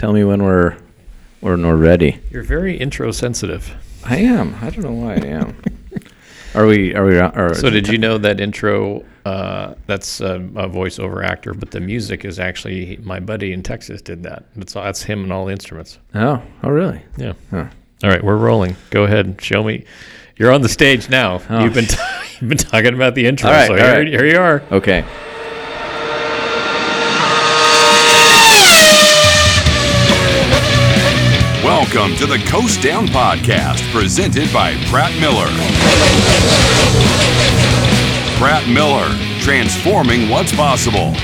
Tell me when we're when we're ready. You're very intro sensitive. I am. I don't know why I am. are we? Are we? Are, So did you know that intro? Uh, that's a, a voiceover actor, but the music is actually my buddy in Texas did that. That's that's him and all the instruments. Oh. Oh, really? Yeah. Huh. All right, we're rolling. Go ahead, and show me. You're on the stage now. Oh. You've been t- you've been talking about the intro, All right, so here, right. here you are. Okay. Welcome to the Coast Down Podcast, presented by Pratt Miller. Pratt Miller, transforming what's possible.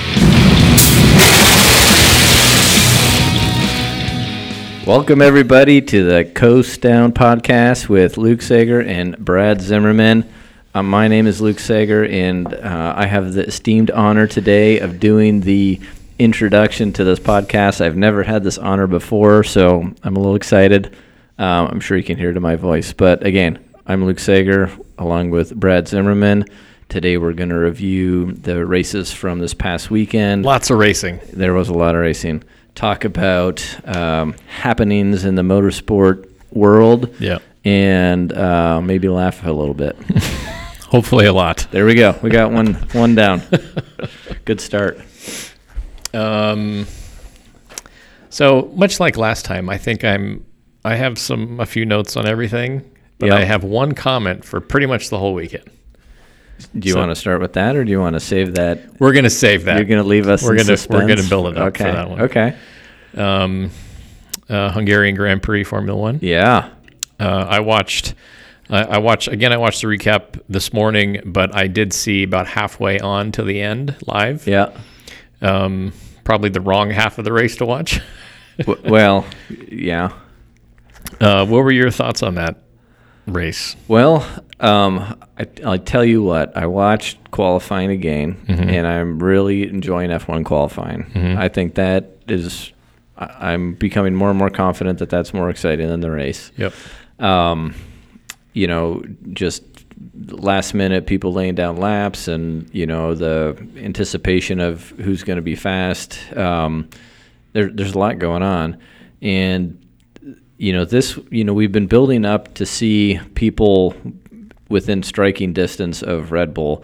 Welcome everybody to the Coast Down podcast with Luke Sager and Brad Zimmerman. Uh, my name is Luke Sager, and uh, I have the esteemed honor today of doing the introduction to this podcast. I've never had this honor before, so I'm a little excited. Um, I'm sure you can hear it in my voice, but again, I'm Luke Sager along with Brad Zimmerman. Today we're going to review the races from this past weekend Lots of racing. there was a lot of racing. Talk about um, happenings in the motorsport world, Yeah. and uh, maybe laugh a little bit. Hopefully a lot. There we go. We got one one down. Good start. Um, so much like last time, I think I'm. I have some a few notes on everything, but Yeah. I have one comment for pretty much the whole weekend. Do you So- want to start with that, or do you want to save that? We're gonna save that. You're going to leave us. We're gonna- we're gonna build it up for that one. Okay. um, uh, Hungarian Grand Prix Formula One. Yeah. Uh, I watched. I I watched again. I watched the recap this morning, but I did see about halfway on to the end live. Yeah. Um, probably the wrong half of the race to watch. Well, yeah. Uh, what were your thoughts on that race? Well, um, I, I'll tell you what. I watched qualifying again, Mm-hmm. and I'm really enjoying F1 qualifying. I think that is. I- I'm becoming more and more confident that that's more exciting than the race. Yep. Um, you know, just last minute people laying down laps, and you know the anticipation of who's going to be fast. Um, there, there's a lot going on, and you know this you know we've been building up to see people within striking distance of Red Bull.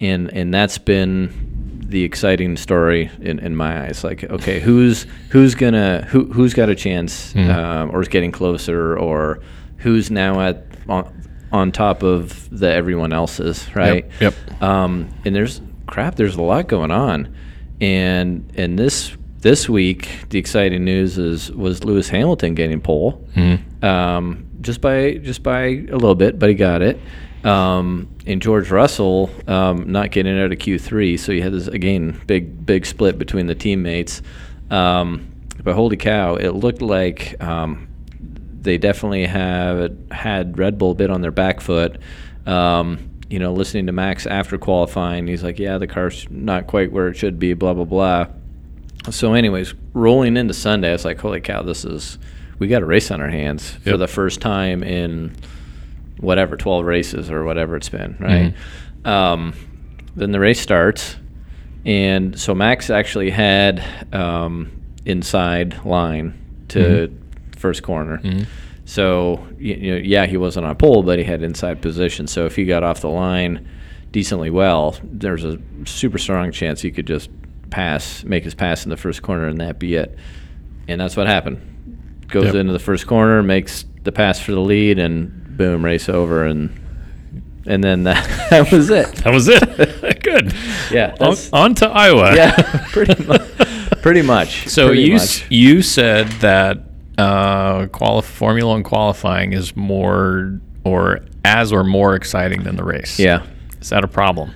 And and that's been the exciting story in, in my eyes. Like okay who's who's gonna who who's got a chance um, or is getting closer or who's now at on, on top of the everyone else's right Yep. um, and there's crap. There's a lot going on, and and this this week the exciting news is was Lewis Hamilton getting pole, um, just by just by a little bit, but he got it. Um, and George Russell um, not getting out of Q three, so you had this again big big split between the teammates. Um, but holy cow, it looked like um, they definitely have had Red Bull a bit on their back foot. Um, you know, listening to Max after qualifying, he's like, "Yeah, the car's not quite where it should be." Blah blah blah. So, anyways, rolling into Sunday, I was like, "Holy cow, this is we got a race on our hands for the first time in whatever 12 races or whatever it's been, right?" Um, then the race starts, and so Max actually had um, inside line to first corner. Mm-hmm. So you, know, yeah, he wasn't on pole, but he had inside position. So if he got off the line decently well, there's a super strong chance he could just pass, make his pass in the first corner, and that be it. And that's what happened. Goes Yep. into the first corner, makes the pass for the lead, and boom, race over, and and then that, that was it. That was it. Good. Yeah, On, on to Iowa. Yeah, pretty much. Pretty much. So pretty you much. s- you said that uh, quali- Formula One qualifying is more or as or more exciting than the race. yeah. Is that a problem?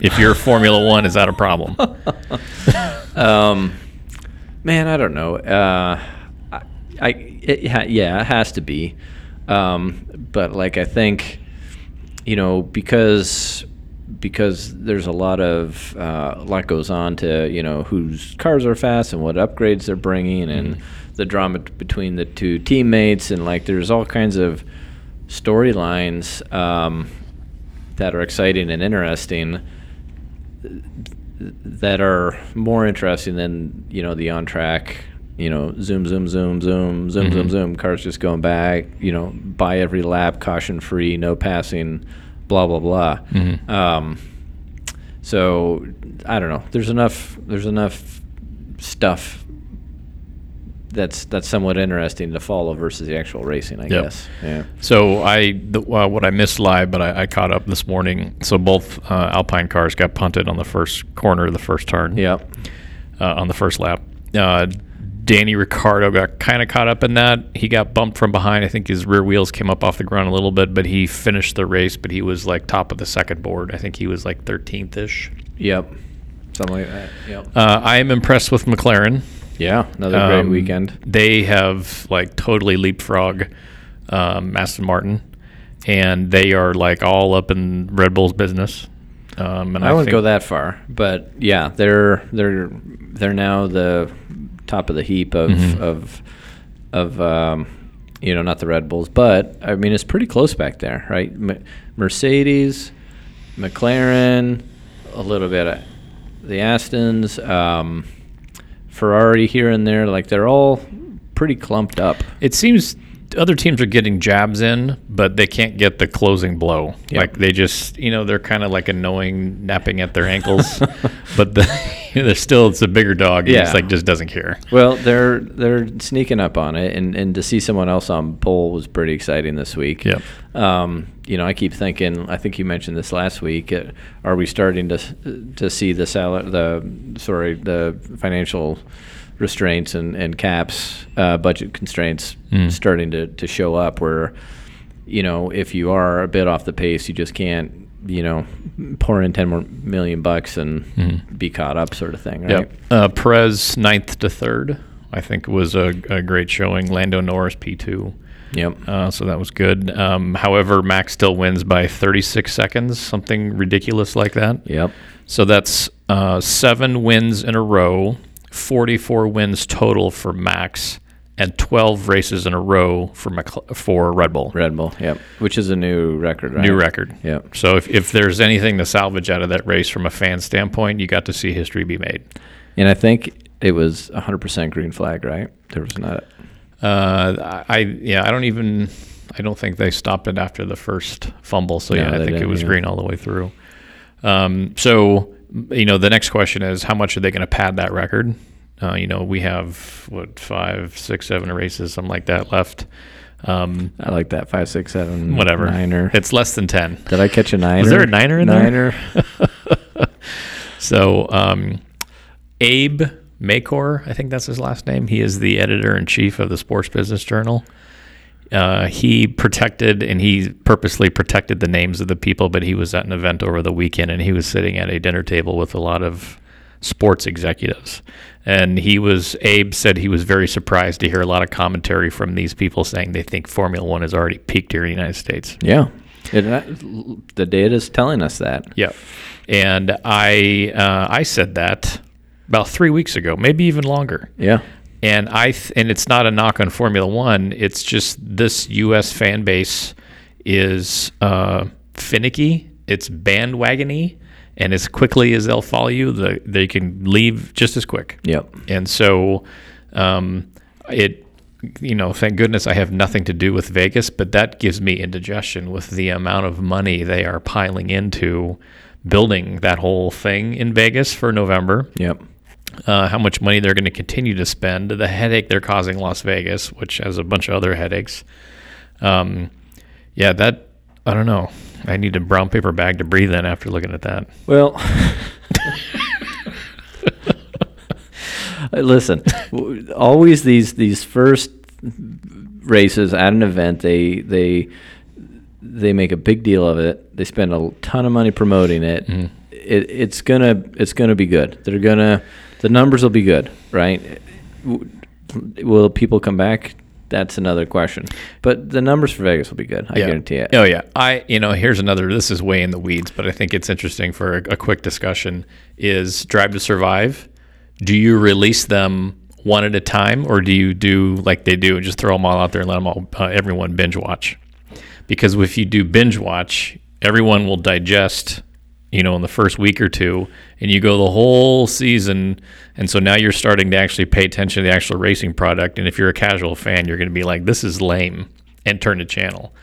If you're Formula One, is that a problem? Um, man, I don't know. Uh, I, I it, ha- yeah, it has to be. Um, but like, I think, you know, because because there's a lot of uh, a lot goes on to you know whose cars are fast and what upgrades they're bringing and the drama t- between the two teammates and like there's all kinds of storylines um, that are exciting and interesting that are more interesting than you know the on track you know, zoom, zoom, zoom, zoom, zoom, Mm-hmm. zoom, zoom. Cars just going back. You know, by every lap, caution free, no passing, blah blah blah. Mm-hmm. Um, so I don't know. There's enough. There's enough stuff that's that's somewhat interesting to follow versus the actual racing. I Yep. guess. Yeah. So I, the, uh, what I missed live, but I, I caught up this morning. So both uh, Alpine cars got punted on the first corner of the first turn. Yep. uh, on the first lap. Uh, Danny Ricciardo got kind of caught up in that. He got bumped from behind. I think his rear wheels came up off the ground a little bit, but he finished the race. But he was like top of the second board. I think he was like 13th ish. Yep. Something like that. Yep. Uh, I am impressed with McLaren. Yeah. Another great Um, weekend. They have like totally leapfrog um, Aston Martin, and they are like all up in Red Bull's business. Um, and I, I, wouldn't go that far, but yeah, they're they're they're now the top of the heap of Mm-hmm. of of um, you know not the Red Bulls, but I mean it's pretty close back there, right? M- Mercedes, McLaren, a little bit of the Astons, um, Ferrari here and there, like they're all pretty clumped up. It seems other teams are getting jabs in, but they can't get the closing blow. Yeah. Like they just, you know, they're kind of like annoying, napping at their ankles, but the, they're still it's a bigger dog. Yeah. just like just doesn't care. Well, they're they're sneaking up on it, and, and to see someone else on pole was pretty exciting this week. Yep. Um, you know, I keep thinking. I think you mentioned this last week. Uh, are we starting to to see the sal- the sorry the financial restraints and, and caps, uh, budget constraints Mm. starting to, to show up? Where you know, if you are a bit off the pace, you just can't you know pour in ten more million bucks and be caught up, sort of thing. Right? Yep. Uh, Perez ninth to third, I think was a, a great showing. Lando Norris P two. Yep. Uh, so that was good. Um, however, Max still wins by 36 seconds, something ridiculous like that. Yep. So that's uh, seven wins in a row, 44 wins total for Max, and 12 races in a row for for Red Bull. Red Bull, yep. Which is a new record, right? New record. Yep. So if, if there's anything to salvage out of that race from a fan standpoint, you got to see history be made. And I think it was 100% green flag, right? There was not. Uh, I yeah, I don't even I don't think they stopped it after the first fumble. So No, yeah, I think it was yeah. green all the way through. Um, so you know, the next question is how much are they going to pad that record? Uh, you know, we have what five, six, seven races, something like that left. Um, I like that five, six, seven, whatever. niner. It's less than ten. Did I catch a niner? Is there a niner in there? niner? So um, Abe Madkour, I think that's his last name. He is the editor in chief of the Sports Business Journal. Uh, he protected and he purposely protected the names of the people, but he was at an event over the weekend and he was sitting at a dinner table with a lot of sports executives. And he was, Abe said he was very surprised to hear a lot of commentary from these people saying they think Formula One has already peaked here in the United States. yeah. It, the data is telling us that. Yeah, and I uh, I said that about three weeks ago, maybe even longer. Yeah. And I th- and it's not a knock on Formula One. It's just this U.S. fan base is uh, finicky. It's bandwagony, and as quickly as they'll follow you, the, they can leave just as quick. Yep. And so, um, it, you know, thank goodness I have nothing to do with Vegas, but that gives me indigestion with the amount of money they are piling into building that whole thing in Vegas for November. Yep. Uh, how much money they're going to continue to spend, the headache they're causing Las Vegas, which has a bunch of other headaches. Um, yeah, that I don't know. I need a brown paper bag to breathe in after looking at that. Well, listen. w- Always these these first races at an event, they they they make a big deal of it. They spend a ton of money promoting it. It it's gonna it's gonna be good. They're gonna the numbers will be good, right? Will people come back? That's another question. But the numbers for Vegas will be good. I guarantee it. Oh yeah. I you know here's another. This is way in the weeds, but I think it's interesting for a, a quick discussion. Is Drive to Survive? Do you release them one at a time, or do you do like they do and just throw them all out there and let them all uh, everyone binge watch? Because if you do binge watch, everyone will digest you know, in the first week or two, and you go the whole season, and so now you're starting to actually pay attention to the actual racing product. And if you're a casual fan, you're going to be like, "This is lame," and turn the channel.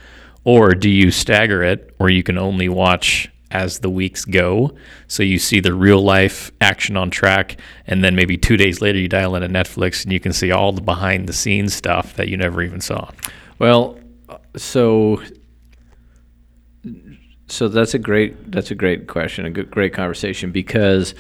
Or do you stagger it, where you can only watch as the weeks go, so you see the real life action on track, and then maybe two days later you dial into Netflix and you can see all the behind the scenes stuff that you never even saw. Well, so so that's a great that's a great question, a good, great conversation because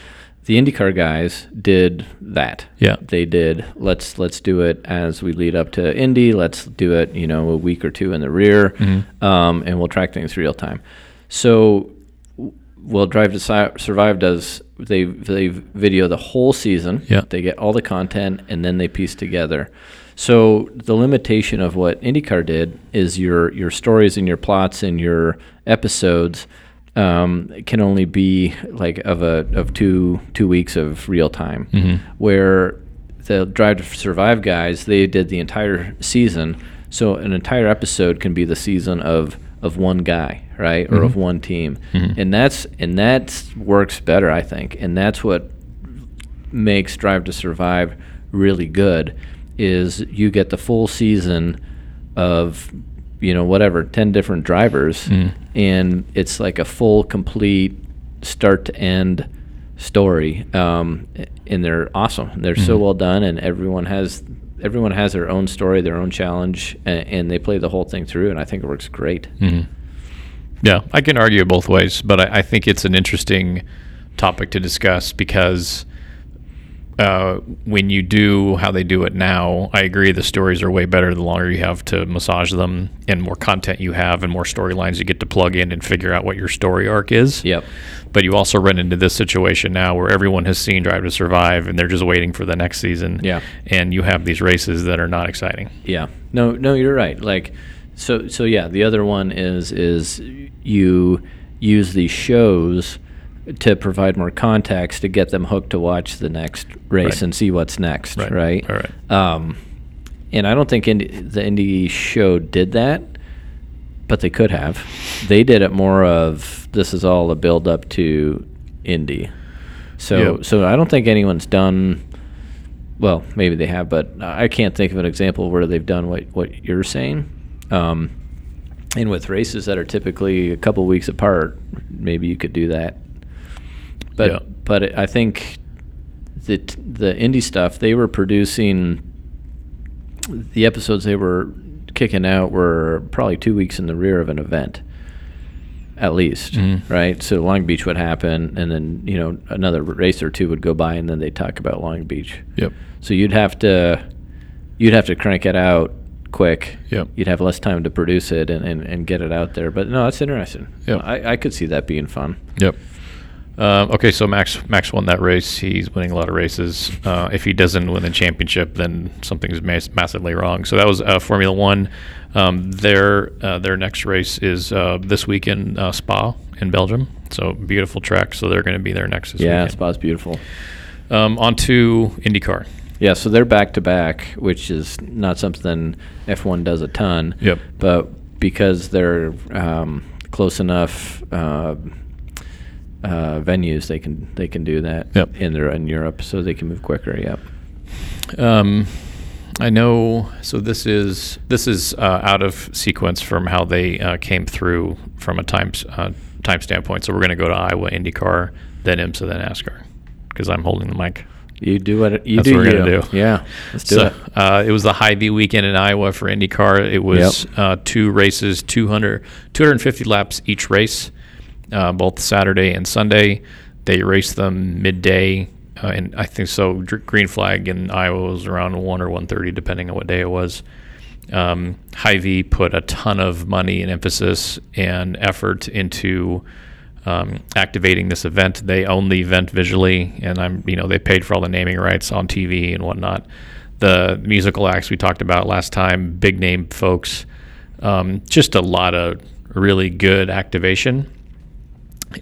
the IndyCar guys did that. Yeah. they did. Let's let's do it as we lead up to Indy. Let's do it, you know, a week or two in the rear, um, and we'll track things real time. So, w- well, Drive to Survive does. They they video the whole season. Yeah. they get all the content and then they piece together. So the limitation of what IndyCar did is your your stories and your plots and your episodes um, can only be like of a of two two weeks of real time. Mm-hmm. Where the Drive to Survive guys they did the entire season, so an entire episode can be the season of of one guy, right, or of mm-hmm. one team, mm-hmm. and that's and that works better, I think, and that's what makes Drive to Survive really good is you get the full season of you know whatever 10 different drivers hmm. and it's like a full complete start to end story um, and they're awesome. They're so hmm. well done and everyone has everyone has their own story their own challenge and, and they play the whole thing through and i think it works great. Hmm. Yeah, I can argue both ways, but I, I think it's an interesting topic to discuss because uh, when you do how they do it now, I agree the stories are way better the longer you have to massage them and more content you have and more storylines you get to plug in and figure out what your story arc is. Yep. But you also run into this situation now where everyone has seen Drive to Survive and they're just waiting for the next season. Yeah. And you have these races that are not exciting. Yeah. No, no, you're right. Like, so, so yeah. The other one is is you use these shows to provide more context to get them hooked to watch the next race Right. and see what's next, Right. right? All right. Um, and I don't think Indy, the Indy show did that, but they could have. They did it more of this is all a build up to Indy. So, Yep. so I don't think anyone's done. Well, maybe they have, but I can't think of an example where they've done what what you're saying. Um, and with races that are typically a couple weeks apart, maybe you could do that. But Yeah. but I think the the Indy stuff they were producing the episodes they were kicking out were probably two weeks in the rear of an event at least Mhm. right so long beach would happen and then you know another race or two would go by and then they'd talk about long beach Yep. so you'd have to you'd have to crank it out quick Yep. you'd have less time to produce it and, and, and get it out there but no that's interesting Yep. I, I could see that being fun Yep. Um, okay, so Max Max won that race. He's winning a lot of races. Uh, if he doesn't win the championship, then something's mas- massively wrong. So that was uh, Formula One. Um, their uh, their next race is uh, this weekend uh, Spa in Belgium. So beautiful track. So they're going to be there next this yeah weekend. spa's beautiful Um, on to IndyCar. Yeah, so they're back to back, which is not something F1 does a ton. Yep. But because they're um, close enough uh, venues, they can they can do that. Yep. In their in Europe, so they can move quicker. Yep. Um, I know. So this is this is uh, out of sequence from how they uh, came through from a time uh, time standpoint. So we're going to go to Iowa IndyCar, then IMSA, then NASCAR, because I'm holding the mic. You do what you That's do. what we're gonna do. Yeah. Let's do so it. Uh, it was the Hy-Vee weekend in Iowa for IndyCar. It was Yep. uh, two races, 200, 250 laps each race, uh, both Saturday and Sunday. They raced them midday, uh, and I think so. Green flag in Iowa was around one or one thirty, depending on what day it was. Um, Hy-Vee put a ton of money and emphasis and effort into um, activating this event. They own the event visually, and I'm you know they paid for all the naming rights on TV and whatnot. The musical acts we talked about last time, big name folks, um, just a lot of really good activation,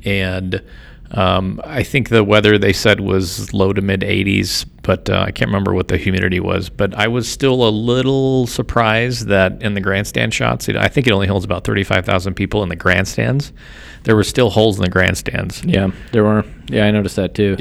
and Um, I think the weather they said was low to mid 80s, but uh, I can't remember what the humidity was. But I was still a little surprised that in the grandstand shots, it, I think it only holds about 35,000 people in the grandstands. There were still holes in the grandstands. Yeah, there were. Yeah, I noticed that too.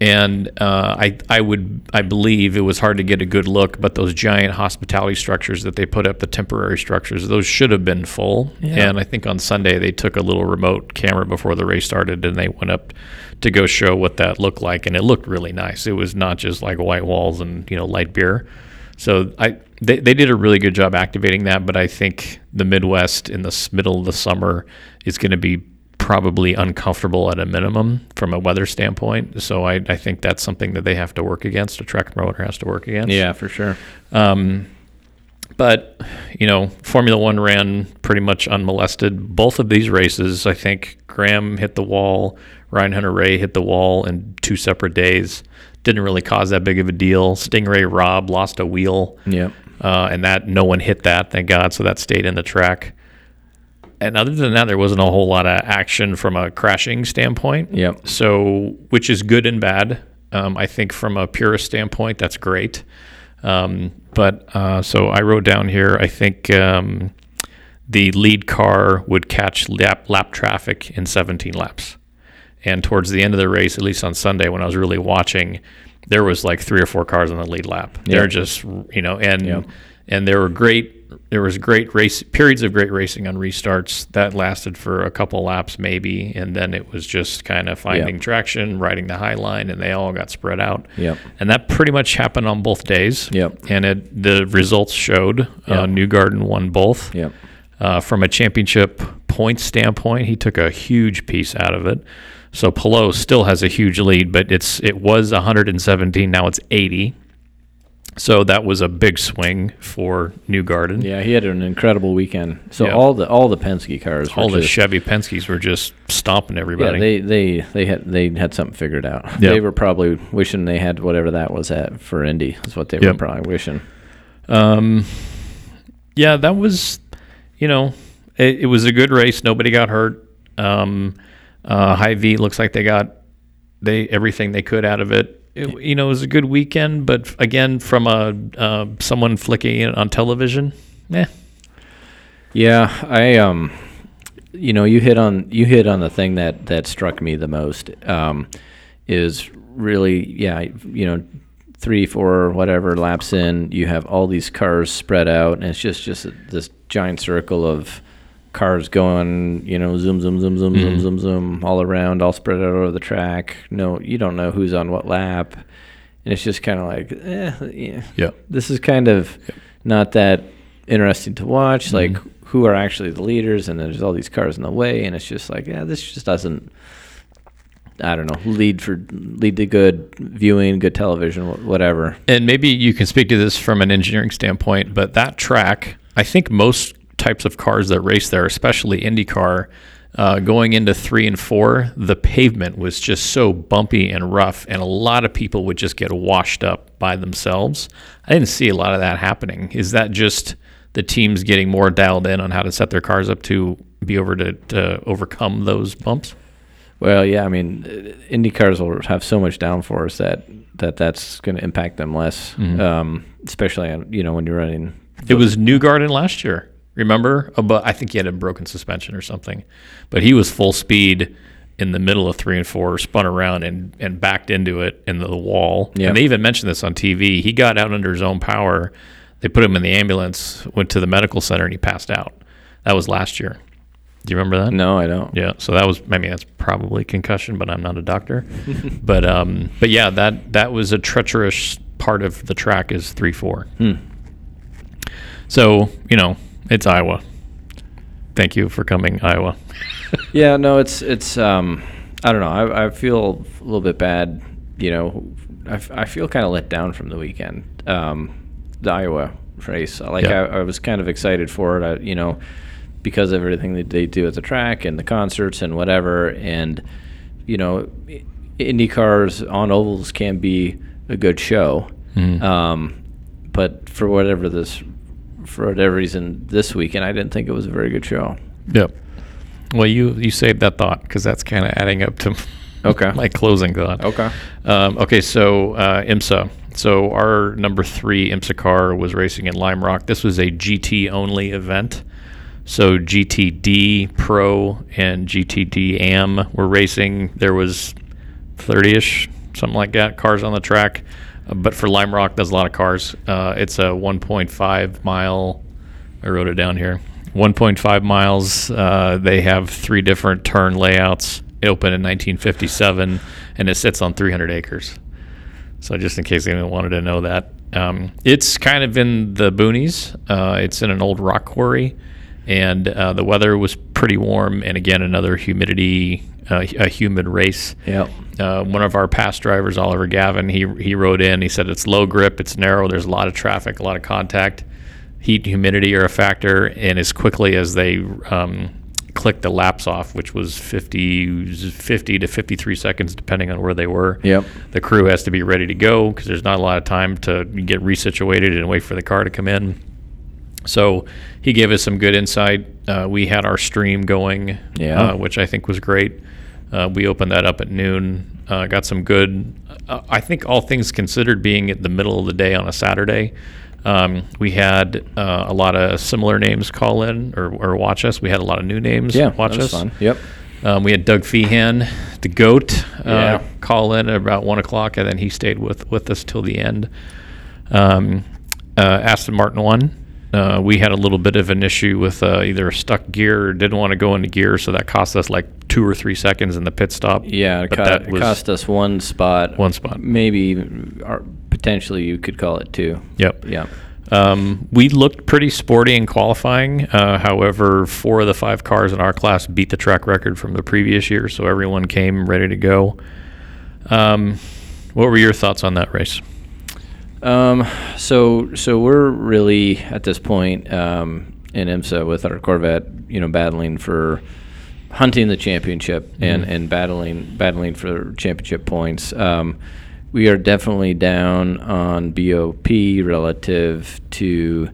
And uh, I, I would, I believe it was hard to get a good look, but those giant hospitality structures that they put up, the temporary structures, those should have been full. Yeah. And I think on Sunday they took a little remote camera before the race started, and they went up to go show what that looked like, and it looked really nice. It was not just like white walls and you know light beer. So I, they, they did a really good job activating that, but I think the Midwest in the middle of the summer is going to be probably uncomfortable at a minimum from a weather standpoint. So I, I think that's something that they have to work against. A track promoter has to work against. Yeah, for sure. Um, but you know, Formula One ran pretty much unmolested. Both of these races, I think Graham hit the wall, Ryan Hunter-Reay hit the wall in two separate days. Didn't really cause that big of a deal. Sting Ray Robb lost a wheel, Yep. uh, and that no one hit that, thank God. So that stayed in the track. And other than that, there wasn't a whole lot of action from a crashing standpoint. Yep. So, which is good and bad. Um, I think from a purist standpoint, that's great. Um, but uh, so I wrote down here. I think um, the lead car would catch lap, lap traffic in 17 laps. And towards the end of the race, at least on Sunday when I was really watching, there was like three or four cars on the lead lap. They're just you know, and Yeah. and there were great. There was great race periods of great racing on restarts that lasted for a couple laps maybe, and then it was just kind of finding Yeah. traction, riding the high line, and they all got spread out. Yep. And that pretty much happened on both days. Yep. And it the results showed. Uh, Newgarden won both. Yep. Uh, from a championship point standpoint, he took a huge piece out of it. So Palou still has a huge lead, but it's it was 117, now it's 80. So that was a big swing for Newgarden. Yeah, he had an incredible weekend. So Yeah. all the all the Penske cars, were All the just- Chevy Penske's were just stomping everybody. Yeah, they, they they had they had something figured out. Yeah. They were probably wishing they had whatever that was at for Indy. That's what they were probably wishing. Um, yeah, that was, you know, it, it was a good race. Nobody got hurt. Um, uh, Hy-Vee looks like they got they everything they could out of it. It, you know, it was a good weekend, but again, from a uh, someone flicking it on television, eh. Yeah, I um, you know, you hit on you hit on the thing that that struck me the most. Um, is really yeah, you know, three, four, whatever laps in, you have all these cars spread out, and it's just just this giant circle of cars going, you know, zoom, zoom, zoom, zoom, zoom, zoom, zoom, all around, all spread out over the track. No, you don't know who's on what lap, and it's just kind of like, eh, yeah, Yeah. this is kind of not that interesting to watch. Like, who are actually the leaders? And there's all these cars in the way, and it's just like, yeah, this just doesn't. I don't know. Lead for lead to good viewing, good television, whatever. And maybe you can speak to this from an engineering standpoint, but that track, I think most types of cars that race there, especially IndyCar, uh, going into three and four, the pavement was just so bumpy and rough, and a lot of people would just get washed up by themselves. I didn't see a lot of that happening. Is that just the teams getting more dialed in on how to set their cars up to be over to, to overcome those bumps? Well, yeah, I mean, uh, Indy cars will have so much downforce that that that's going to impact them less, um, especially on, you know when you're running. It was Newgarden last year. Remember? Uh, But I think he had a broken suspension or something. But he was full speed in the middle of three and four, spun around and, and backed into it in the wall. Yep. And they even mentioned this on TV. He got out under his own power. They put him in the ambulance, went to the medical center, and he passed out. That was last year. Do you remember that? No, I don't. Yeah, so that was. I mean, that's probably concussion, but I'm not a doctor. but um, but yeah, that that was a treacherous part of the track is three four. So you know, it's Iowa. Thank you for coming, Iowa. Yeah, no, it's it's. Um, I don't know. I, I feel a little bit bad. You know, I, I feel kind of let down from the weekend. Um, the Iowa race. Like Yeah. I, I was kind of excited for it. I, you know, because of everything that they do at the track and the concerts and whatever. And you know, I- Indy cars on ovals can be a good show. Um, but for whatever this, for whatever reason, this weekend I didn't think it was a very good show. Yep. Well, you you saved that thought because that's kind of adding up to Okay. My closing thought. Okay. Um, okay, so uh, IMSA. So our number three IMSA car was racing in Lime Rock. This was a GT only event. So GTD Pro and GTD AM were racing. There was 30ish, something like that, cars on the track. But for Lime Rock, there's a lot of cars. Uh, it's a 1.5 mile. I wrote it down here. 1.5 miles. Uh, they have three different turn layouts. It opened in 1957, and it sits on 300 acres. So just in case anyone wanted to know that, um, it's kind of in the boonies. Uh, it's in an old rock quarry, and uh, the weather was pretty warm. And again, another humidity, uh, a humid race. Yep. Uh, one of our past drivers, Oliver Gavin, he he rode in. He said it's low grip, it's narrow. There's a lot of traffic, a lot of contact. Heat and humidity are a factor, and as quickly as they um, click the laps off, which was 50, 50 to 53 seconds, depending on where they were. Yep. The crew has to be ready to go because there's not a lot of time to get resituated and wait for the car to come in. So he gave us some good insight. Uh, we had our stream going, Yeah. uh, which I think was great. Uh, we opened that up at noon. Uh, got some good. Uh, I think all things considered, being at the middle of the day on a Saturday, um, we had uh, a lot of similar names call in or, or watch us. We had a lot of new names Yeah. watch that was us. fun. Yep. Um, we had Doug Fehan, the goat, uh, Yeah. call in at about one o'clock, and then he stayed with with us till the end. Um, uh, Aston Martin won. Uh, we had a little bit of an issue with uh, either stuck gear or didn't want to go into gear, so that cost us like two or three seconds in the pit stop. Yeah, it, but co- that it was cost us one spot. one spot. Maybe or potentially you could call it two. Yep. Yeah. Um, we looked pretty sporty in qualifying. Uh, however, four of the five cars in our class beat the track record from the previous year, so everyone came ready to go. Um, what were your thoughts on that race? Um, so so we're really at this point um, in IMSA with our Corvette, you know, battling for hunting the championship and, and battling battling for championship points. Um, we are definitely down on BOP relative to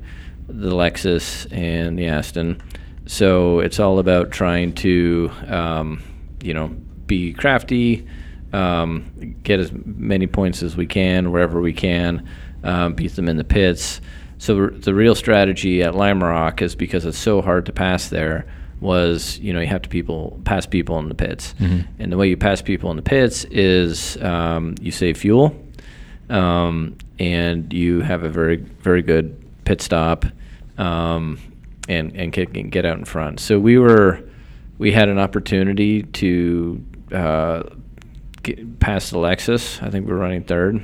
the Lexus and the Aston. So it's all about trying to, um, you know, be crafty, um, get as many points as we can wherever we can, um, beat them in the pits. So r- the real strategy at Lime Rock is because it's so hard to pass there. Was you know you have to people pass people in the pits, and the way you pass people in the pits is um, you save fuel, um, and you have a very very good pit stop, um, and and get, get out in front. So we were we had an opportunity to uh, get past the Lexus. I think we were running third,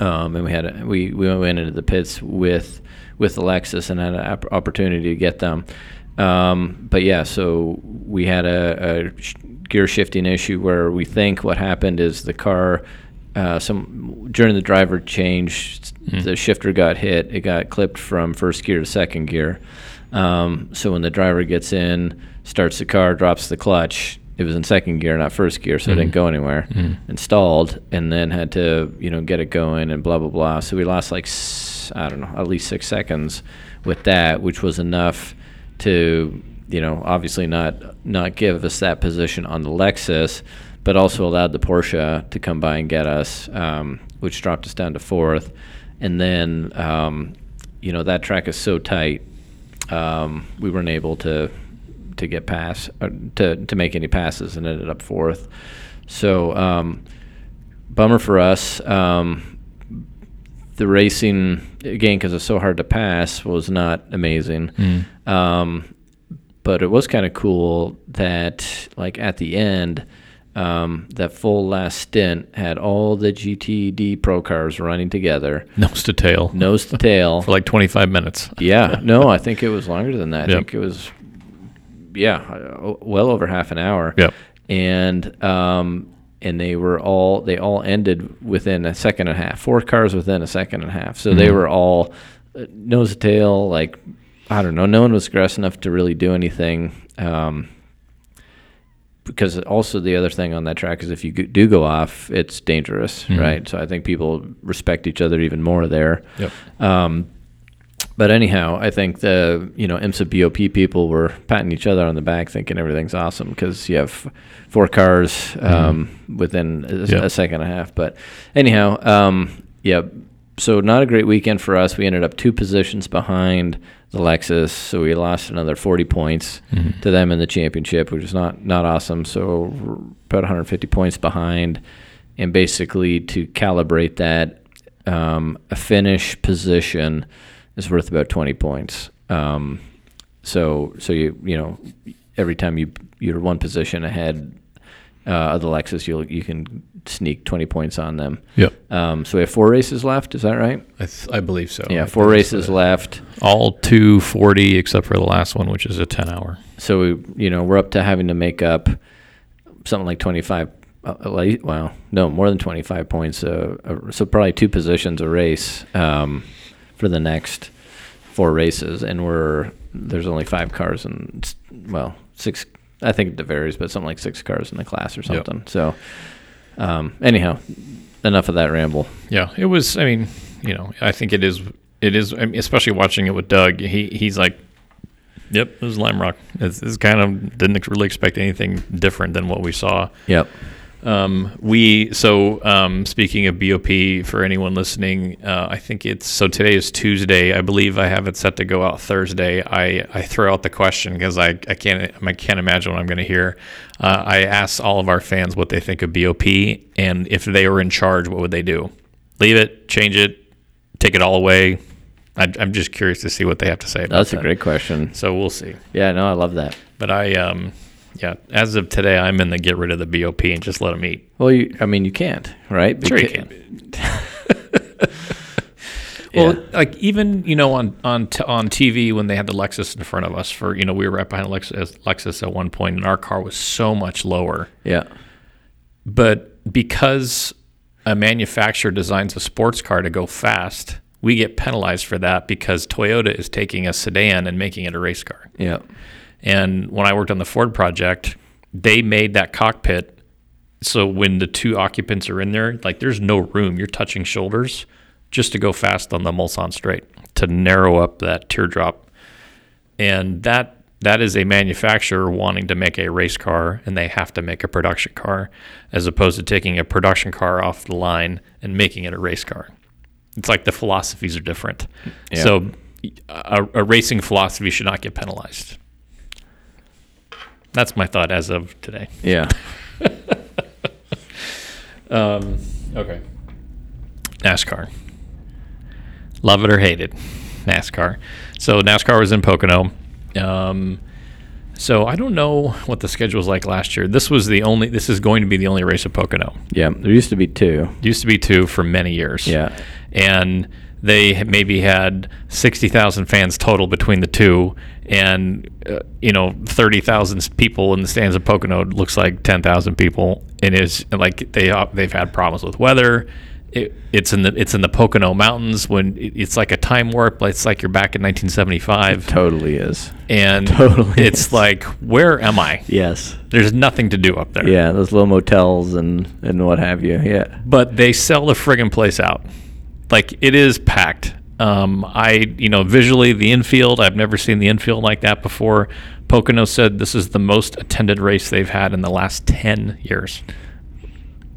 um, and we had a, we we went into the pits with with the Lexus and had an opp- opportunity to get them. Um, but yeah, so we had a, a sh- gear shifting issue where we think what happened is the car. Uh, some during the driver change, the shifter got hit. It got clipped from first gear to second gear. Um, so when the driver gets in, starts the car, drops the clutch, it was in second gear, not first gear, so it didn't go anywhere. Installed, and then had to you know get it going and blah blah blah. So we lost like I don't know, at least six seconds with that, which was enough to you know obviously not not give us that position on the Lexus, but also allowed the Porsche to come by and get us, um, which dropped us down to fourth. And then um, you know that track is so tight, um, we weren't able to to get pass uh, to to make any passes and ended up fourth. So um, bummer for us. Um, the racing again because it's so hard to pass was not amazing. Um, but it was kind of cool that like at the end um, that full last stint had all the GTD pro cars running together Nose to tail. nose to tail For like 25 minutes. yeah no i think it was longer than that i Yep. think it was yeah uh, well over half an hour Yep. and um and they were all they all ended within a second and a half four cars within a second and a half. So they were all uh, nose to tail like i don't know no one was aggressive enough to really do anything um because also the other thing on that track is if you do go off it's dangerous right? So i think people respect each other even more there. Yep. um, but anyhow, I think the you know IMSA BOP people were patting each other on the back, thinking everything's awesome because you have four cars um, within a, Yeah. a second and a half. But anyhow, um, yeah. So not a great weekend for us. We ended up two positions behind the Lexus, so we lost another 40 points to them in the championship, which is not not awesome. So we're about 150 points behind, and basically to calibrate that, um, a finish position is worth about 20 points. Um, so so you you know every time you you're one position ahead uh, of the Lexus, you you can sneak 20 points on them. Yep. Um, so we have four races left. Is that right? I, th- I believe so. Yeah, I four races left. All 240 except for the last one, which is a 10 hour. So we, you know, we're up to having to make up something like 25. Uh, like, well, no, more than 25 points. Uh, uh, so probably two positions a race um, for the next four races, and we're there's only five cars and well six. I think it varies, but something like six cars in the class or Yep. something. So um, anyhow, enough of that ramble. Yeah, it was. I mean, you know, I think it is. It is, I mean, especially watching it with Doug. He he's like, "Yep, it was Lime Rock." It's, it's kind of didn't really expect anything different than what we saw. Yep. Um, we so um, speaking of BOP for anyone listening, uh, I think it's so today is Tuesday. I believe I have it set to go out Thursday. I, I throw out the question because I, I can't I can't imagine what I'm going to hear. Uh, I asked all of our fans what they think of BOP and if they were in charge, what would they do? Leave it, change it, take it all away. I, I'm just curious to see what they have to say. About That's a that. great question. So we'll see. Yeah, no, I love that. But I um yeah, as of today, I'm in the get rid of the BOP and just let them eat. Well, you, I mean, you can't, right? Sure you can. Well, Yeah. like even you know on on t- on TV when they had the Lexus in front of us for you know we were right behind Lexus Lexus at one point and our car was so much lower, Yeah. but because a manufacturer designs a sports car to go fast, we get penalized for that because Toyota is taking a sedan and making it a race car. Yeah. And when I worked on the Ford project, they made that cockpit so when the two occupants are in there, like there's no room. You're touching shoulders just to go fast on the Mulsanne straight to narrow up that teardrop. And that that is a manufacturer wanting to make a race car and they have to make a production car as opposed to taking a production car off the line and making it a race car. It's like the philosophies are different. Yeah. So a, a racing philosophy should not get penalized. That's my thought as of today. Yeah. Um, okay. NASCAR. Love it or hate it. NASCAR. So NASCAR was in Pocono. Um, so I don't know what the schedule was like last year. This was the only. This is going to be the only race at Pocono. Yeah. There used to be two. Used to be two for many years. Yeah. and they maybe had 60,000 fans total between the two and uh, you know 30,000 people in the stands of Pocono looks like 10,000 people and is like they uh, they've had problems with weather it, it's in the it's in the Pocono mountains when it, it's like a time warp it's like you're back in 1975 Totally is. and totally it's is. like where am I Yes. there's nothing to do up there Yeah. Those little motels and and what have you. Yeah. but they sell the friggin' place out. Like it is packed. Um, I, you know, visually the infield, I've never seen the infield like that before. Pocono said this is the most attended race they've had in the last 10 years.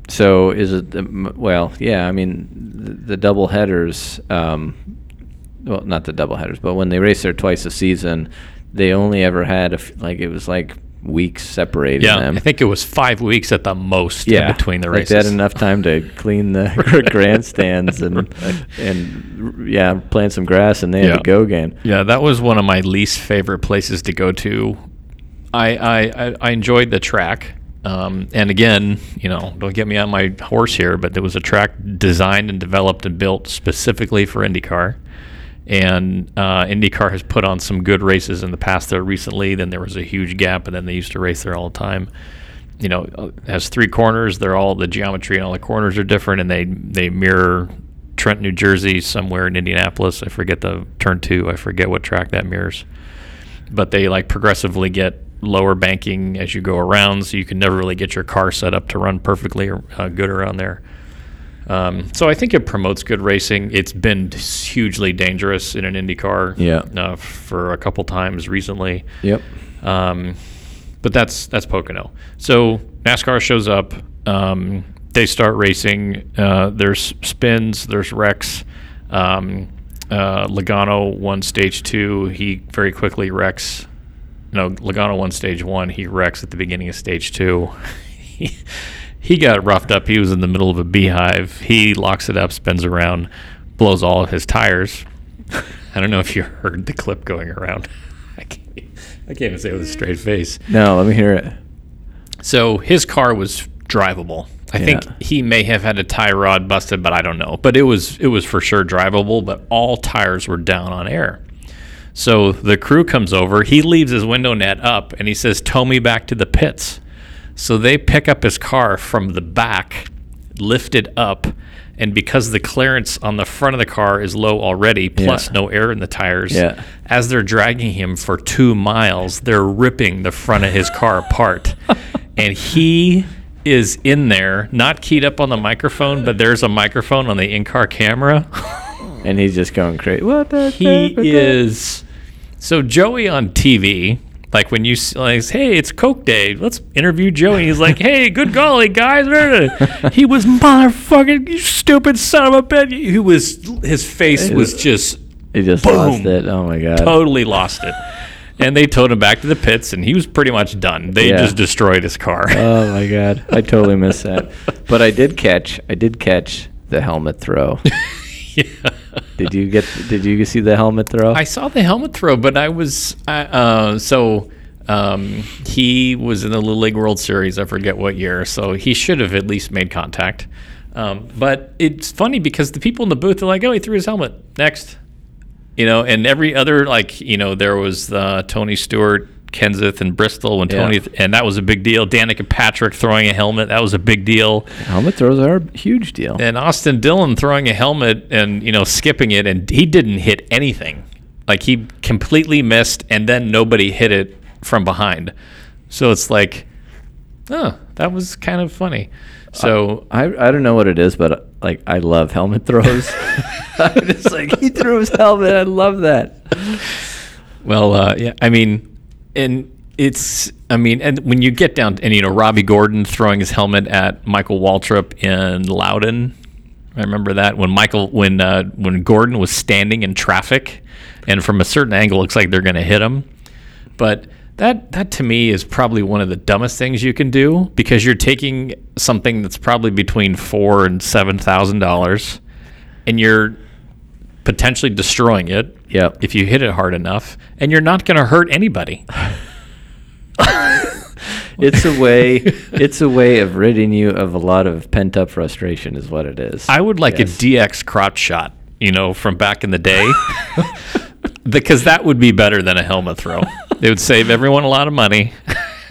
So is it? the Well, yeah. I mean, the, the double headers. Um, well, not the double headers, but when they race there twice a season, they only ever had a f- like it was like weeks separating Yeah, them. I think it was five weeks at the most yeah, between the like races. they had enough time to clean the grandstands and and yeah, plant some grass, and they had Yeah. to go again. Yeah, that was one of my least favorite places to go to. I I, I, I enjoyed the track. Um, and again, you know, don't get me on my horse here, but there was a track designed and developed and built specifically for IndyCar. And uh, IndyCar has put on some good races in the past there recently. Then there was a huge gap, and then they used to race there all the time. You know, it has three corners. They're all the geometry and all the corners are different, and they they mirror Trent, New Jersey, somewhere in Indianapolis. I forget the turn two. I forget what track that mirrors. But they like progressively get lower banking as you go around, so you can never really get your car set up to run perfectly uh, good around there. Um, so I think it promotes good racing. It's been hugely dangerous in an IndyCar. Yeah. Uh, for a couple times recently. Yep. Um, but that's that's Pocono. So NASCAR shows up. Um, they start racing. Uh, there's spins. There's wrecks. Um, uh, Logano won stage two. He very quickly wrecks. No, Logano won stage one. He wrecks at the beginning of stage two. he, got roughed up. He was in the middle of a beehive. He locks it up, spins around, blows all of his tires. I don't know if you heard the clip going around. I can't, I can't even say it with a straight face. No, let me hear it. So his car was drivable. I think he may have had a tie rod busted, but I don't know. But it was it was for sure drivable. But all tires were down on air. So the crew comes over. He leaves his window net up, and he says, "Tow me back to the pits." So they pick up his car from the back, lift it up, and because the clearance on the front of the car is low already, plus Yeah. no air in the tires, Yeah. as they're dragging him for two miles, they're ripping the front of his car apart. and he is in there, not keyed up on the microphone, but there's a microphone on the in car camera. And he's just going crazy. What the? he heck was that? is. So Joey on TV, like when you like, hey, it's Coke Day, let's interview Joey. He's like, hey, good golly, guys, he was motherfucking you stupid son of a bitch. He was his face was just He just Boom. lost it. Oh my god. totally lost it. And they towed him back to the pits, and he was pretty much done. They Yeah. just destroyed his car. Oh my god. I totally missed that. But I did catch. I did catch the helmet throw. Did you get? Did you see the helmet throw? I saw the helmet throw, but I was I uh, so um, he was in the Little League World Series. I forget what year, so he should have at least made contact. Um, but it's funny because the people in the booth are like, "Oh, he threw his helmet." Next, you know, and every other like you know, there was uh, Tony Stewart, Kenseth, and Bristol when Yeah. Tony, and that was a big deal. Danica Patrick throwing a helmet, that was a big deal. helmet throws are a huge deal. And Austin Dillon throwing a helmet and you know skipping it, and he didn't hit anything. Like he completely missed, and then nobody hit it from behind. So it's like, oh, that was kind of funny. So I, I don't know what it is, but like I love helmet throws. I'm just like he threw his helmet. I love that. Well, uh, yeah, I mean, and it's, I mean, and when you get down, and you know, Robby Gordon throwing his helmet at Michael Waltrip in Loudon. I remember that when Michael, when uh, when Gordon was standing in traffic, and from a certain angle, it looks like they're going to hit him. But that that to me is probably one of the dumbest things you can do because you're taking something that's probably between four and seven thousand dollars, and you're potentially destroying it Yep. if you hit it hard enough, and you're not going to hurt anybody. It's a way. It's a way of ridding you of a lot of pent up frustration, is what it is. I would like Yes. a DX crotch shot, you know, from back in the day, because that would be better than a helmet throw. It would save everyone a lot of money.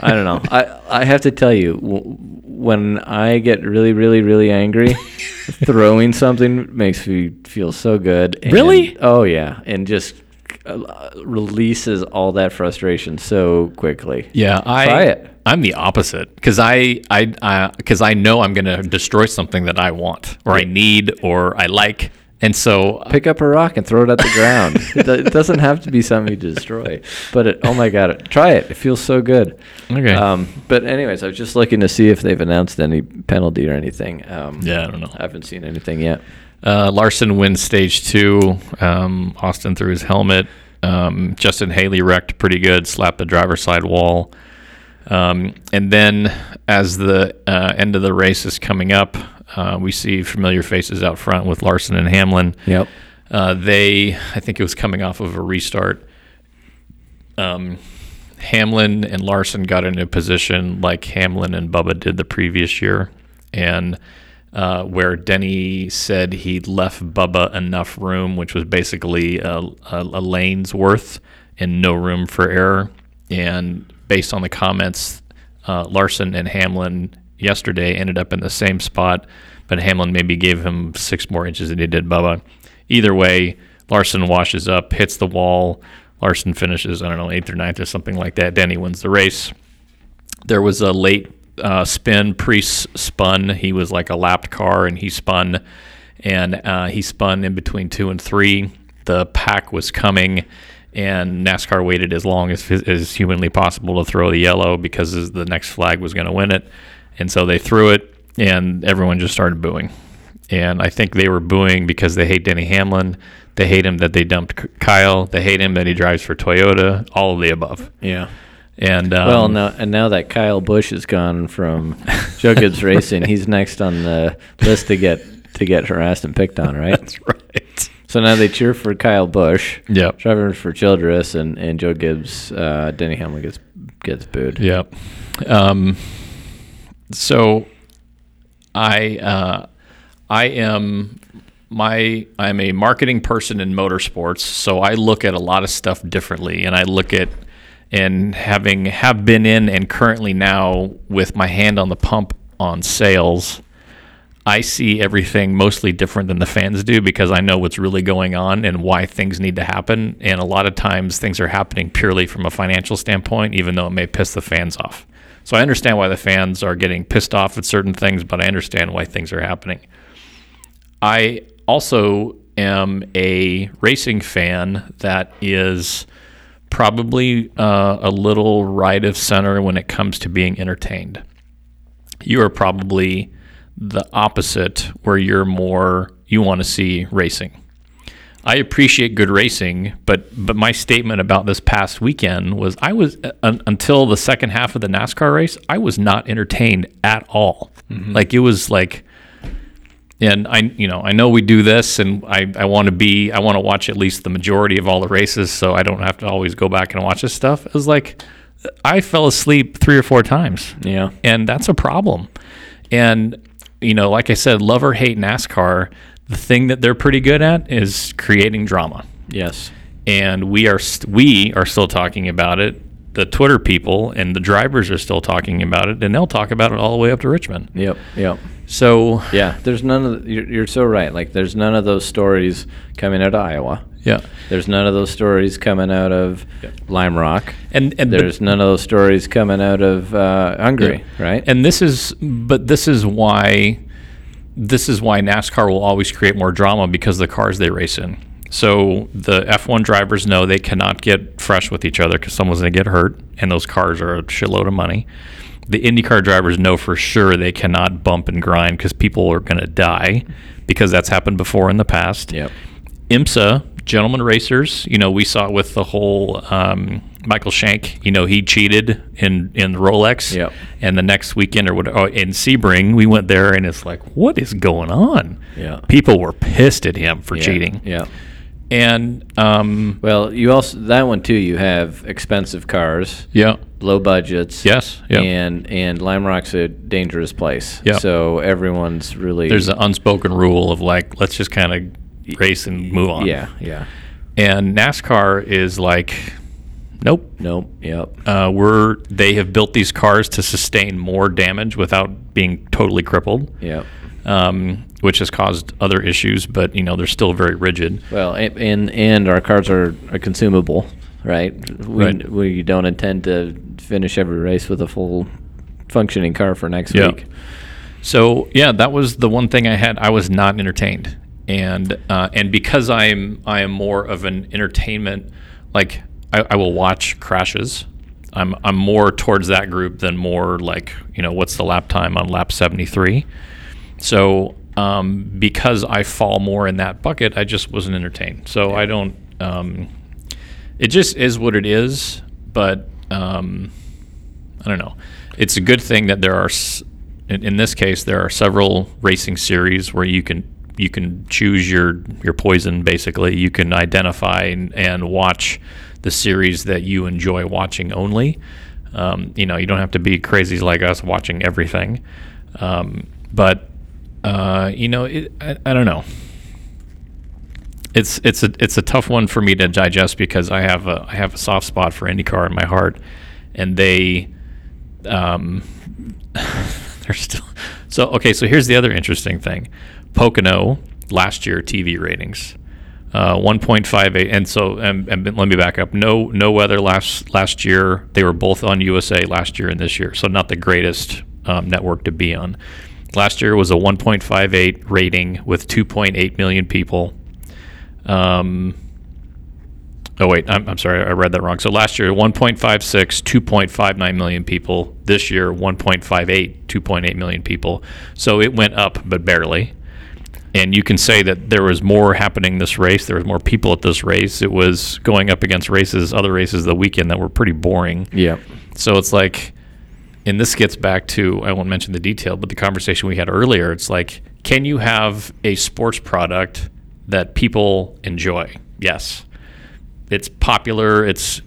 I don't know. I I have to tell you, when I get really, really, really angry, throwing something makes me feel so good. and- Really? Oh yeah, and just uh, releases all that frustration so quickly. Yeah, I Try it. I'm the opposite because I I because I know I'm going to destroy something that I want or I need or I like, and so Pick up a rock and throw it at the ground. it, doesn't have to be something you destroy, but it, oh my god, try it. It feels so good. Okay. Um, but anyways, I was just looking to see if they've announced any penalty or anything. Um, yeah, I don't know. I haven't seen anything yet. Uh, Larson wins stage two. Um, Austin threw his helmet. Um, Justin Haley wrecked pretty good, slapped the driver's side wall. Um, and then, as the uh, end of the race is coming up, uh, we see familiar faces out front with Larson and Hamlin. Yep. Uh, they, I think it was coming off of a restart. Um, Hamlin and Larson got into a position like Hamlin and Bubba did the previous year, and uh, where Denny said he left Bubba enough room, which was basically a, a, a lane's worth and no room for error. And based on the comments, uh, Larson and Hamlin yesterday ended up in the same spot, but Hamlin maybe gave him six more inches than he did Bubba. Either way, Larson washes up, hits the wall. Larson finishes, I don't know, eighth or ninth or something like that. Denny wins the race. There was a late uh, spin pre-spun. He was like a lapped car, and he spun, and uh, he spun in between two and three. The pack was coming, and NASCAR waited as long as as humanly possible to throw the yellow because the next flag was going to win it, and so they threw it, and everyone just started booing. And I think they were booing because they hate Denny Hamlin. They hate him that they dumped Kyle. They hate him that he drives for Toyota. All of the above. Yeah. And um, Well, now and now that Kyle Busch is gone from Joe Gibbs Racing, he's next on the list to get to get harassed and picked on, right? that's right. So now they cheer for Kyle Busch, Yep. driving for Childress, and, and Joe Gibbs, uh, Denny Hamlin gets gets booed. Yep. Um, so I uh, I am my I'm a marketing person in motorsports, so I look at a lot of stuff differently, and I look at and having have been in and currently now with my hand on the pump on sales. I see everything mostly different than the fans do because I know what's really going on and why things need to happen. And a lot of times things are happening purely from a financial standpoint, even though it may piss the fans off. So I understand why the fans are getting pissed off at certain things, but I understand why things are happening. I also am a racing fan that is probably uh, a little right of center when it comes to being entertained. You are probably the opposite, where you're more you want to see racing. I appreciate good racing, but but my statement about this past weekend was I was uh, un, until the second half of the NASCAR race, I was not entertained at all. Like it was like and I you know, I know we do this and I, I want to be I want to watch at least the majority of all the races so I don't have to always go back and watch this stuff. It was like I fell asleep 3 or 4 times Yeah. and that's a problem. And you know, like I said, love or hate NASCAR, the thing that they're pretty good at is creating drama. Yes. And we are st- we are still talking about it. The Twitter people and the drivers are still talking about it, and they'll talk about it all the way up to Richmond. Yep. Yep. So Yeah. There's none of the, you're, you're so right. Like there's none of those stories coming out of Iowa. yeah, There's none of those stories coming out of Lime Rock. and and There's none of those stories coming out of uh, Hungary, right? And this is, but this is why, this is why NASCAR will always create more drama because of the cars they race in. So the F1 drivers know they cannot get fresh with each other because someone's going to get hurt, and those cars are a shitload of money. The IndyCar drivers know for sure they cannot bump and grind because people are going to die because that's happened before in the past. Yep. IMSA, gentlemen racers, you know, we saw with the whole um, Michael Shank, you know, he cheated in, in the Rolex. Yep. And the next weekend or whatever, oh, in Sebring, we went there and it's like, what is going on? Yeah. People were pissed at him for Yeah, cheating. Yeah. And, um, Well, you also that one too. You have expensive cars, yeah. low budgets. Yes. Yeah. And and Lime Rock's a dangerous place. Yeah. So everyone's really There's an unspoken rule of like, let's just kind of race and move on. yeah yeah And NASCAR is like, nope. nope yep uh, we're they have built these cars to sustain more damage without being totally crippled, yep. um, which has caused other issues. But you know they're still very rigid. Well, and and, and our cars are, are consumable, right? We, Right. we don't intend to finish every race with a full functioning car for next Yeah. week. So yeah, that was the one thing I had. I was not entertained, and uh, and because I'm I am more of an entertainment like I, I will watch crashes. I'm I'm more towards that group than more like you know what's the lap time on lap 73. So um, because I fall more in that bucket, I just wasn't entertained. So I don't. Um, it just is what it is. But um, I don't know. It's a good thing that there are, s- in, in this case, there are several racing series where you can you can choose your your poison. Basically, you can identify and, and watch the series that you enjoy watching only. Um, you know, you don't have to be crazy like us watching everything. Um, but uh, you know, it, I, I don't know it's it's a it's a tough one for me to digest because I have a I have a soft spot for IndyCar in my heart, and they, um, they're still so okay. So here's the other interesting thing, Pocono last year TV ratings, uh, 1.58, and so and, and let me back up. No no weather last last year. They were both on USA last year and this year, so not the greatest um, network to be on. Last year was a 1.58 rating with 2.8 million people. Um, oh wait, I'm, I'm sorry, I read that wrong. So last year 1.56, 2.59 million people. This year 1.58, 2.8 million people. So it went up, but barely and you can say that there was more happening this race. There was more people at this race. It was going up against races, other races the weekend that were pretty boring. Yeah. So it's like, and this gets back to I won't mention the detail, but the conversation we had earlier. It's like, can you have a sports product that people enjoy? Yes, it's popular. It's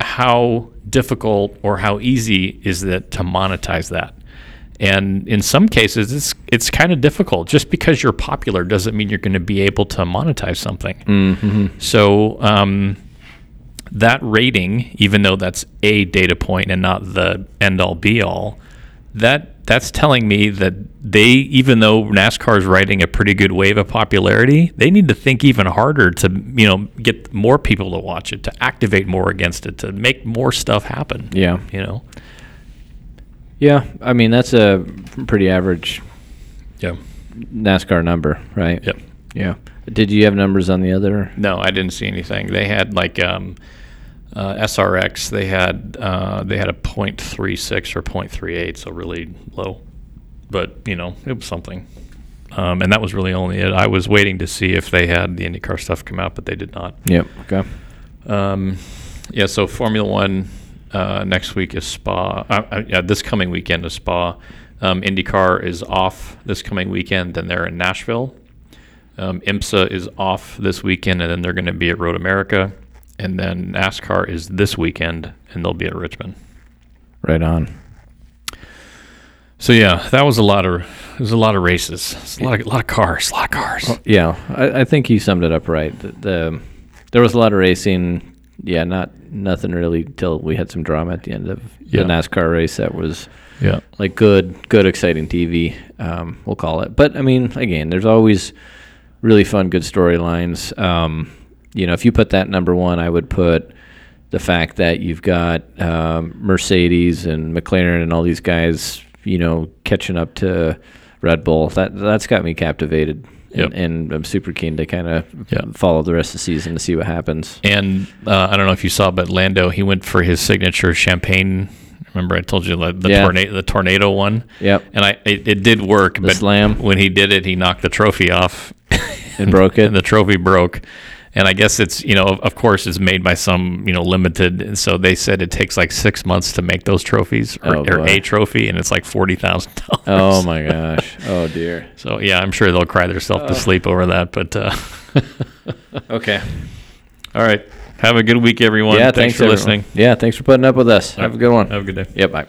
how difficult or how easy is it to monetize that? And in some cases, it's it's kind of difficult. Just because you're popular doesn't mean you're going to be able to monetize something. Mm-hmm. So um, that rating, even though that's a data point and not the end all be all, that that's telling me that they, even though NASCAR is riding a pretty good wave of popularity, they need to think even harder to you know get more people to watch it, to activate more against it, to make more stuff happen. Yeah. you know. Yeah. I mean, that's a pretty average Yeah. NASCAR number, right? Yep. Yeah. Did you have numbers on the other? No, I didn't see anything. They had like um, uh, SRX. They had uh, they had a .36 or .38, so really low. But you know, it was something. Um, and that was really only it. I was waiting to see if they had the IndyCar stuff come out, but they did not. Yep. Okay. Um, yeah, so Formula One uh, next week is Spa. Uh, uh, yeah, this coming weekend is Spa. Um, IndyCar is off this coming weekend, then they're in Nashville. Um, IMSA is off this weekend, and then they're going to be at Road America. And then NASCAR is this weekend, and they'll be at Richmond. Right on. So yeah, that was a lot of there's a lot of races, it's a lot of, a lot of cars, a lot of cars. Yeah, I, I think you summed it up right. The, the there was a lot of racing. Yeah, not nothing really till we had some drama at the end of Yeah. the NASCAR race. That was Yeah, like good, good, exciting TV. Um, we'll call it. But I mean, again, there's always really fun, good storylines. Um, you know, if you put that number one, I would put the fact that you've got um, Mercedes and McLaren and all these guys, you know, catching up to Red Bull. That that's got me captivated. Yep. And, and I'm super keen to kind of Yeah. follow the rest of the season to see what happens. And uh, I don't know if you saw, but Lando he went for his signature champagne. Remember, I told you like, the Yeah. tornado, the tornado one. Yep. And I it, it did work, but slam. when he did it, he knocked the trophy off. And broke it? and the trophy broke. And I guess it's you know of, course it's made by some you know limited, and so they said it takes like six months to make those trophies or, Oh, or a trophy, and it's like forty thousand dollars. Oh my gosh. Oh dear. So yeah, I'm sure they'll cry themselves to sleep over that. But uh, Okay. all right, have a good week, everyone. Yeah, thanks, thanks, for everyone. listening. Yeah, thanks for putting up with us. Have a good one. Have a good day. Yeah, bye.